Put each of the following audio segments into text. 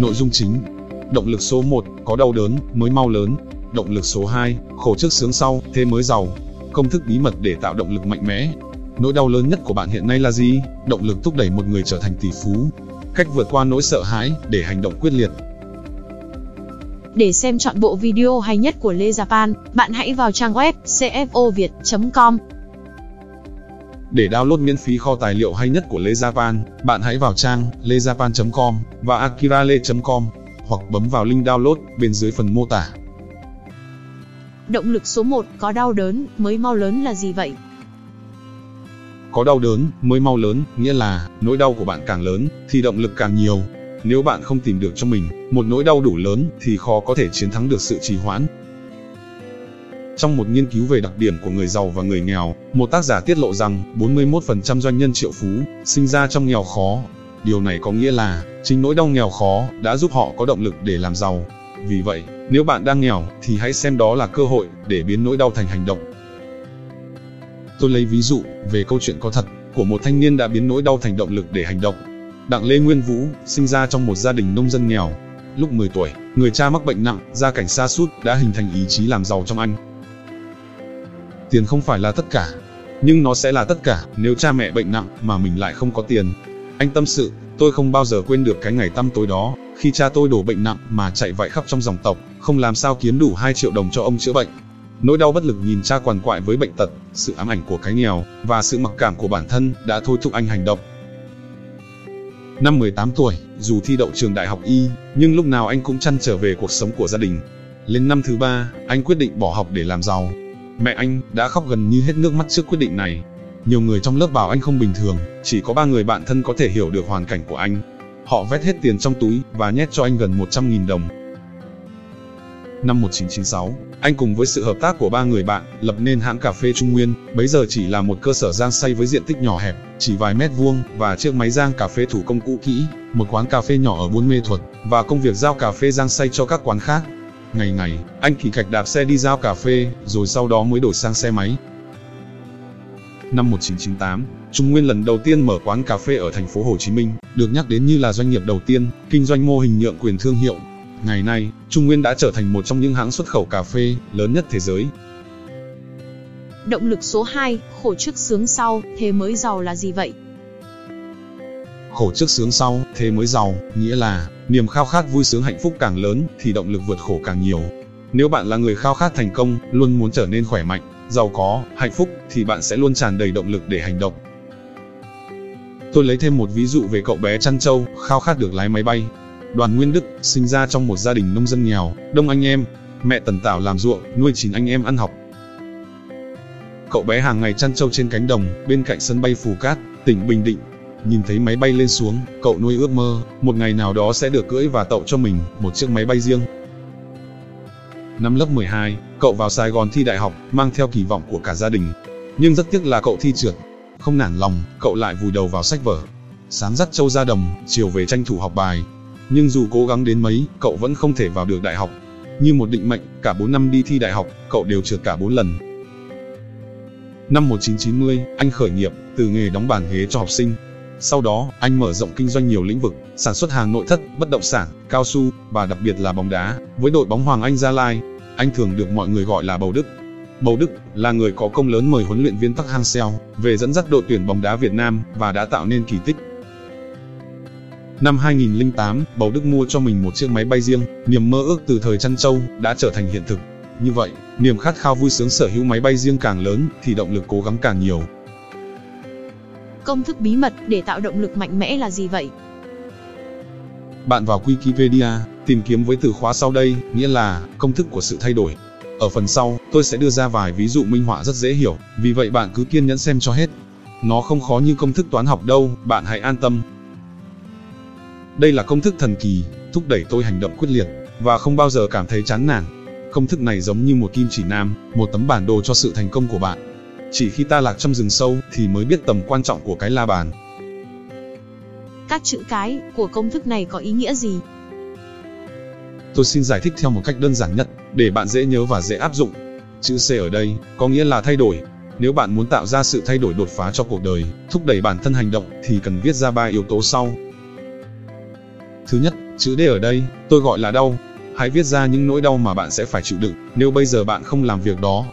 Nội dung chính Động lực số 1, có đau đớn, mới mau lớn. Động lực số 2, khổ trước sướng sau, thế mới giàu. Công thức bí mật để tạo động lực mạnh mẽ. Nỗi đau lớn nhất của bạn hiện nay là gì? Động lực thúc đẩy một người trở thành tỷ phú. Cách vượt qua nỗi sợ hãi để hành động quyết liệt. Để xem chọn bộ video hay nhất của Lê Japan, bạn hãy vào trang web cfoviet.com. Để download miễn phí kho tài liệu hay nhất của Lê Japan, bạn hãy vào trang lejapan.com và akirale.com hoặc bấm vào link download bên dưới phần mô tả. Động lực số 1 có đau đớn mới mau lớn là gì vậy? Có đau đớn mới mau lớn, nghĩa là nỗi đau của bạn càng lớn thì động lực càng nhiều. Nếu bạn không tìm được cho mình một nỗi đau đủ lớn thì khó có thể chiến thắng được sự trì hoãn. Trong một nghiên cứu về đặc điểm của người giàu và người nghèo, một tác giả tiết lộ rằng 41% doanh nhân triệu phú sinh ra trong nghèo khó. Điều này có nghĩa là chính nỗi đau nghèo khó đã giúp họ có động lực để làm giàu. Vì vậy, nếu bạn đang nghèo thì hãy xem đó là cơ hội để biến nỗi đau thành hành động. Tôi lấy ví dụ về câu chuyện có thật của một thanh niên đã biến nỗi đau thành động lực để hành động. Đặng Lê Nguyên Vũ sinh ra trong một gia đình nông dân nghèo. Lúc 10 tuổi, người cha mắc bệnh nặng, gia cảnh xa sút đã hình thành ý chí làm giàu trong anh. Tiền không phải là tất cả, nhưng nó sẽ là tất cả nếu cha mẹ bệnh nặng mà mình lại không có tiền. Anh tâm sự, tôi không bao giờ quên được cái ngày tăm tối đó, khi cha tôi đổ bệnh nặng mà chạy vạy khắp trong dòng tộc, không làm sao kiếm đủ 2 triệu đồng cho ông chữa bệnh. Nỗi đau bất lực nhìn cha quằn quại với bệnh tật, sự ám ảnh của cái nghèo và sự mặc cảm của bản thân đã thôi thúc anh hành động. Năm 18 tuổi, dù thi đậu trường đại học y, nhưng lúc nào anh cũng chăn trở về cuộc sống của gia đình. Lên năm thứ ba, anh quyết định bỏ học để làm giàu. Mẹ anh đã khóc gần như hết nước mắt trước quyết định này. Nhiều người trong lớp bảo anh không bình thường, chỉ có ba người bạn thân có thể hiểu được hoàn cảnh của anh. Họ vét hết tiền trong túi và nhét cho anh gần 100.000 đồng. Năm 1996, anh cùng với sự hợp tác của ba người bạn, lập nên hãng cà phê Trung Nguyên, bấy giờ chỉ là một cơ sở rang xay với diện tích nhỏ hẹp, chỉ vài mét vuông, và chiếc máy rang cà phê thủ công cũ kỹ, một quán cà phê nhỏ ở Buôn Mê Thuột và công việc giao cà phê rang xay cho các quán khác. Ngày ngày, anh kỳ cạch đạp xe đi giao cà phê, rồi sau đó mới đổi sang xe máy. Năm 1998, Trung Nguyên lần đầu tiên mở quán cà phê ở thành phố Hồ Chí Minh, được nhắc đến như là doanh nghiệp đầu tiên, kinh doanh mô hình nhượng quyền thương hiệu, Ngày nay, Trung Nguyên đã trở thành một trong những hãng xuất khẩu cà phê lớn nhất thế giới. Động lực số 2, khổ trước sướng sau, thế mới giàu là gì vậy? Khổ trước sướng sau, thế mới giàu, nghĩa là niềm khao khát vui sướng hạnh phúc càng lớn thì động lực vượt khổ càng nhiều. Nếu bạn là người khao khát thành công, luôn muốn trở nên khỏe mạnh, giàu có, hạnh phúc thì bạn sẽ luôn tràn đầy động lực để hành động. Tôi lấy thêm một ví dụ về cậu bé chăn trâu, khao khát được lái máy bay, Đoàn Nguyên Đức sinh ra trong một gia đình nông dân nghèo, đông anh em, mẹ Tần Tảo làm ruộng, nuôi chín anh em ăn học. Cậu bé hàng ngày chăn trâu trên cánh đồng, bên cạnh sân bay Phù Cát, tỉnh Bình Định. Nhìn thấy máy bay lên xuống, cậu nuôi ước mơ, một ngày nào đó sẽ được cưỡi và tậu cho mình một chiếc máy bay riêng. Năm lớp 12, cậu vào Sài Gòn thi đại học, mang theo kỳ vọng của cả gia đình. Nhưng rất tiếc là cậu thi trượt. Không nản lòng, cậu lại vùi đầu vào sách vở. Sáng dắt châu ra đồng, chiều về tranh thủ học bài, nhưng dù cố gắng đến mấy, cậu vẫn không thể vào được đại học. Như một định mệnh, cả 4 năm đi thi đại học, cậu đều trượt cả 4 lần. Năm 1990, anh khởi nghiệp, từ nghề đóng bàn ghế cho học sinh. Sau đó, anh mở rộng kinh doanh nhiều lĩnh vực, sản xuất hàng nội thất, bất động sản, cao su, và đặc biệt là bóng đá. Với đội bóng Hoàng Anh Gia Lai, anh thường được mọi người gọi là Bầu Đức. Bầu Đức là người có công lớn mời huấn luyện viên Park Hang-seo về dẫn dắt đội tuyển bóng đá Việt Nam và đã tạo nên kỳ tích. Năm 2008, Bầu Đức mua cho mình một chiếc máy bay riêng, niềm mơ ước từ thời chăn trâu đã trở thành hiện thực. Như vậy, niềm khát khao vui sướng sở hữu máy bay riêng càng lớn thì động lực cố gắng càng nhiều. Công thức bí mật để tạo động lực mạnh mẽ là gì vậy? Bạn vào Wikipedia, tìm kiếm với từ khóa sau đây, nghĩa là công thức của sự thay đổi. Ở phần sau, tôi sẽ đưa ra vài ví dụ minh họa rất dễ hiểu, vì vậy bạn cứ kiên nhẫn xem cho hết. Nó không khó như công thức toán học đâu, bạn hãy an tâm, đây là công thức thần kỳ, thúc đẩy tôi hành động quyết liệt, và không bao giờ cảm thấy chán nản. Công thức này giống như một kim chỉ nam, một tấm bản đồ cho sự thành công của bạn. Chỉ khi ta lạc trong rừng sâu thì mới biết tầm quan trọng của cái la bàn. Các chữ cái của công thức này có ý nghĩa gì? Tôi xin giải thích theo một cách đơn giản nhất, để bạn dễ nhớ và dễ áp dụng. Chữ C ở đây có nghĩa là thay đổi. Nếu bạn muốn tạo ra sự thay đổi đột phá cho cuộc đời, thúc đẩy bản thân hành động thì cần viết ra ba yếu tố sau. Thứ nhất, chữ D ở đây, tôi gọi là đau. Hãy viết ra những nỗi đau mà bạn sẽ phải chịu đựng nếu bây giờ bạn không làm việc đó.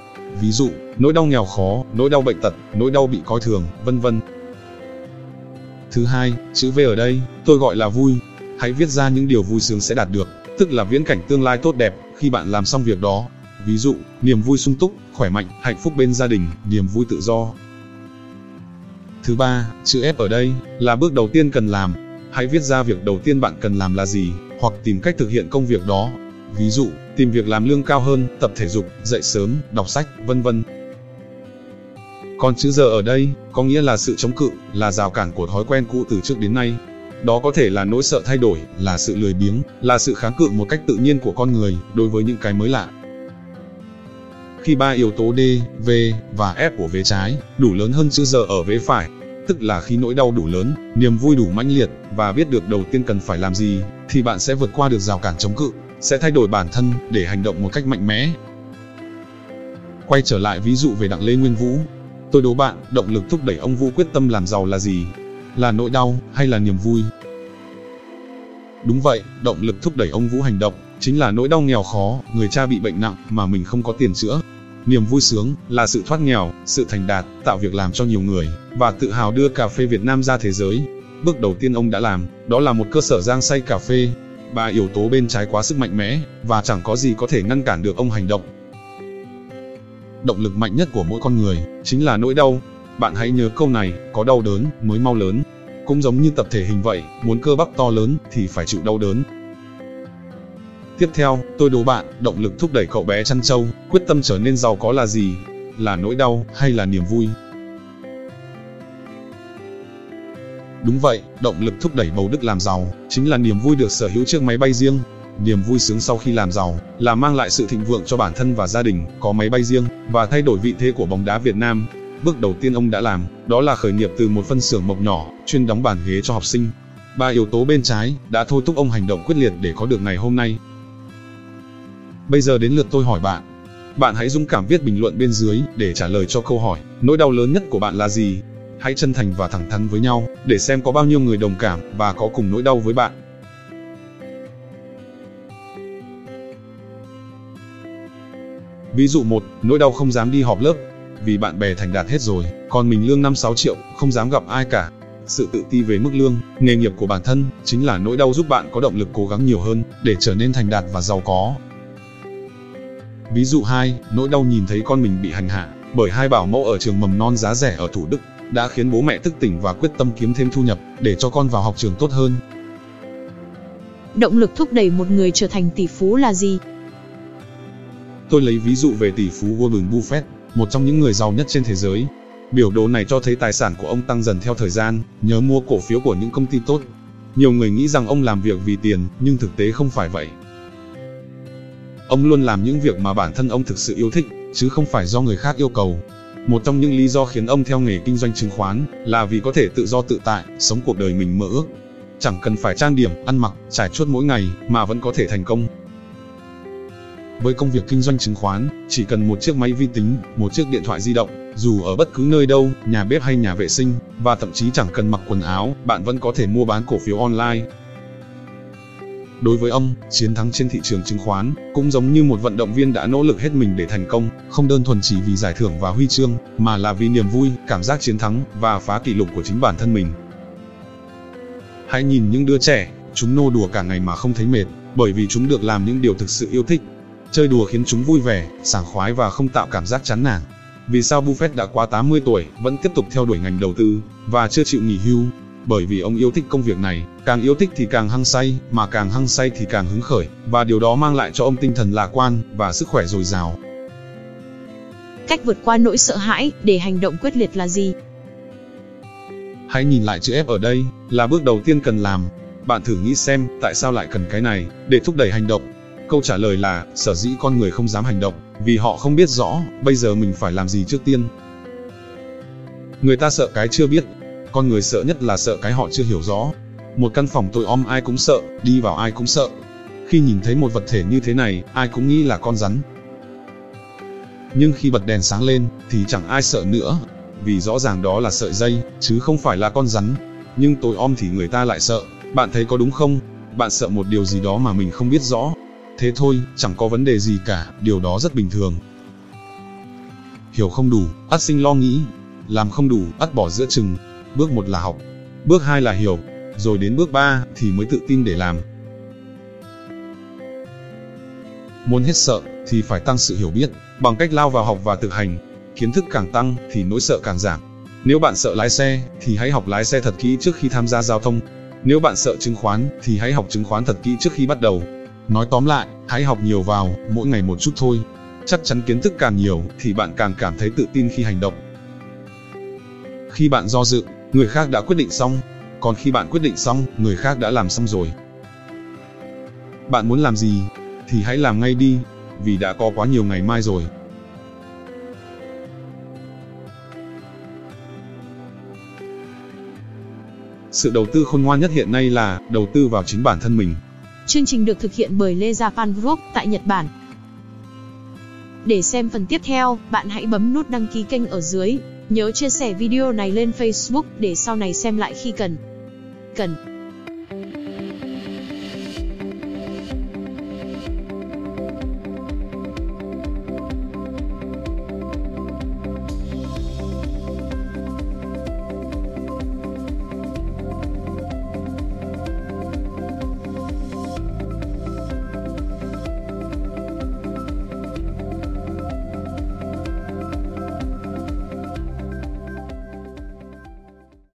Ví dụ, nỗi đau nghèo khó, nỗi đau bệnh tật, nỗi đau bị coi thường, vân vân. Thứ hai, chữ V ở đây, tôi gọi là vui. Hãy viết ra những điều vui sướng sẽ đạt được, tức là viễn cảnh tương lai tốt đẹp khi bạn làm xong việc đó. Ví dụ, niềm vui sung túc, khỏe mạnh, hạnh phúc bên gia đình, niềm vui tự do. Thứ ba, chữ F ở đây là bước đầu tiên cần làm. Hãy viết ra việc đầu tiên bạn cần làm là gì, hoặc tìm cách thực hiện công việc đó. Ví dụ, tìm việc làm lương cao hơn, tập thể dục, dậy sớm, đọc sách, vân vân. Còn chữ giờ ở đây, có nghĩa là sự chống cự, là rào cản của thói quen cũ từ trước đến nay. Đó có thể là nỗi sợ thay đổi, là sự lười biếng, là sự kháng cự một cách tự nhiên của con người đối với những cái mới lạ. Khi ba yếu tố D, V và F của vế trái đủ lớn hơn chữ giờ ở vế phải, tức là khi nỗi đau đủ lớn, niềm vui đủ mãnh liệt và biết được đầu tiên cần phải làm gì, thì bạn sẽ vượt qua được rào cản chống cự, sẽ thay đổi bản thân để hành động một cách mạnh mẽ. Quay trở lại ví dụ về Đặng Lê Nguyên Vũ, Tôi đố bạn, động lực thúc đẩy ông Vũ quyết tâm làm giàu là gì? Là nỗi đau, hay là niềm vui? Đúng vậy, động lực thúc đẩy ông Vũ hành động, chính là nỗi đau nghèo khó, người cha bị bệnh nặng mà mình không có tiền chữa. Niềm vui sướng là sự thoát nghèo, sự thành đạt, tạo việc làm cho nhiều người, và tự hào đưa cà phê Việt Nam ra thế giới. Bước đầu tiên ông đã làm, đó là một cơ sở rang xay cà phê. Ba yếu tố bên trái quá sức mạnh mẽ, và chẳng có gì có thể ngăn cản được ông hành động động lực mạnh nhất của mỗi con người chính là nỗi đau. Bạn hãy nhớ câu này, có đau đớn mới mau lớn. Cũng giống như tập thể hình vậy, muốn cơ bắp to lớn thì phải chịu đau đớn. Tiếp theo, tôi đố bạn, động lực thúc đẩy cậu bé chăn trâu, quyết tâm trở nên giàu có là gì? Là nỗi đau hay là niềm vui? Đúng vậy, động lực thúc đẩy bầu Đức làm giàu, chính là niềm vui được sở hữu chiếc máy bay riêng, Niềm vui sướng sau khi làm giàu là mang lại sự thịnh vượng cho bản thân và gia đình, có máy bay riêng và thay đổi vị thế của bóng đá Việt Nam. Bước đầu tiên ông đã làm, đó là khởi nghiệp từ một phân xưởng mộc nhỏ, chuyên đóng bàn ghế cho học sinh. Ba yếu tố bên trái đã thôi thúc ông hành động quyết liệt để có được ngày hôm nay. Bây giờ đến lượt tôi hỏi bạn. Bạn hãy dũng cảm viết bình luận bên dưới để trả lời cho câu hỏi, nỗi đau lớn nhất của bạn là gì? Hãy chân thành và thẳng thắn với nhau để xem có bao nhiêu người đồng cảm và có cùng nỗi đau với bạn. Ví dụ một, nỗi đau không dám đi họp lớp, vì bạn bè thành đạt hết rồi, còn mình lương 5-6 triệu, không dám gặp ai cả. Sự tự ti về mức lương, nghề nghiệp của bản thân, chính là nỗi đau giúp bạn có động lực cố gắng nhiều hơn, để trở nên thành đạt và giàu có. Ví dụ 2, nỗi đau nhìn thấy con mình bị hành hạ, bởi hai bảo mẫu ở trường mầm non giá rẻ ở Thủ Đức, đã khiến bố mẹ thức tỉnh và quyết tâm kiếm thêm thu nhập, để cho con vào học trường tốt hơn. Động lực thúc đẩy một người trở thành tỷ phú là gì? Tôi lấy ví dụ về tỷ phú Warren Buffett, một trong những người giàu nhất trên thế giới. Biểu đồ này cho thấy tài sản của ông tăng dần theo thời gian, nhớ mua cổ phiếu của những công ty tốt. Nhiều người nghĩ rằng ông làm việc vì tiền, nhưng thực tế không phải vậy. Ông luôn làm những việc mà bản thân ông thực sự yêu thích, chứ không phải do người khác yêu cầu. Một trong những lý do khiến ông theo nghề kinh doanh chứng khoán là vì có thể tự do tự tại, sống cuộc đời mình mơ ước. Chẳng cần phải trang điểm, ăn mặc, trải chuốt mỗi ngày mà vẫn có thể thành công. Với công việc kinh doanh chứng khoán, chỉ cần một chiếc máy vi tính, một chiếc điện thoại di động, dù ở bất cứ nơi đâu, nhà bếp hay nhà vệ sinh, và thậm chí chẳng cần mặc quần áo, bạn vẫn có thể mua bán cổ phiếu online. Đối với ông, chiến thắng trên thị trường chứng khoán cũng giống như một vận động viên đã nỗ lực hết mình để thành công, không đơn thuần chỉ vì giải thưởng và huy chương, mà là vì niềm vui, cảm giác chiến thắng và phá kỷ lục của chính bản thân mình. Hãy nhìn những đứa trẻ, chúng nô đùa cả ngày mà không thấy mệt, bởi vì chúng được làm những điều thực sự yêu thích, Chơi đùa khiến chúng vui vẻ, sảng khoái và không tạo cảm giác chán nản. Vì sao Buffett đã quá 80 tuổi, vẫn tiếp tục theo đuổi ngành đầu tư, và chưa chịu nghỉ hưu? Bởi vì ông yêu thích công việc này, càng yêu thích thì càng hăng say, mà càng hăng say thì càng hứng khởi, và điều đó mang lại cho ông tinh thần lạc quan, và sức khỏe dồi dào. Cách vượt qua nỗi sợ hãi, để hành động quyết liệt là gì? Hãy nhìn lại chữ F ở đây, là bước đầu tiên cần làm. Bạn thử nghĩ xem, tại sao lại cần cái này, để thúc đẩy hành động, Câu trả lời là, sở dĩ con người không dám hành động, vì họ không biết rõ, bây giờ mình phải làm gì trước tiên. Người ta sợ cái chưa biết, con người sợ nhất là sợ cái họ chưa hiểu rõ. Một căn phòng tối om ai cũng sợ, đi vào ai cũng sợ. Khi nhìn thấy một vật thể như thế này, ai cũng nghĩ là con rắn. Nhưng khi bật đèn sáng lên, thì chẳng ai sợ nữa, vì rõ ràng đó là sợi dây, chứ không phải là con rắn. Nhưng tối om thì người ta lại sợ, bạn thấy có đúng không? bạn sợ một điều gì đó mà mình không biết rõ. Thế thôi, chẳng có vấn đề gì cả, điều đó rất bình thường. Hiểu không đủ, ắt sinh lo nghĩ. Làm không đủ, ắt bỏ giữa chừng. Bước một là học, bước hai là hiểu, rồi đến bước ba thì mới tự tin để làm. Muốn hết sợ thì phải tăng sự hiểu biết, bằng cách lao vào học và thực hành. Kiến thức càng tăng thì nỗi sợ càng giảm. Nếu bạn sợ lái xe thì hãy học lái xe thật kỹ trước khi tham gia giao thông. Nếu bạn sợ chứng khoán thì hãy học chứng khoán thật kỹ trước khi bắt đầu. Nói tóm lại, hãy học nhiều vào, mỗi ngày một chút thôi. Chắc chắn kiến thức càng nhiều thì bạn càng cảm thấy tự tin khi hành động. Khi bạn do dự, người khác đã quyết định xong, còn khi bạn quyết định xong, người khác đã làm xong rồi. Bạn muốn làm gì thì hãy làm ngay đi, vì đã có quá nhiều ngày mai rồi. Sự đầu tư khôn ngoan nhất hiện nay là đầu tư vào chính bản thân mình. Chương trình được thực hiện bởi Lê Japan Group tại Nhật Bản. Để xem phần tiếp theo, bạn hãy bấm nút đăng ký kênh ở dưới. Nhớ chia sẻ video này lên Facebook để sau này xem lại khi cần. Cần.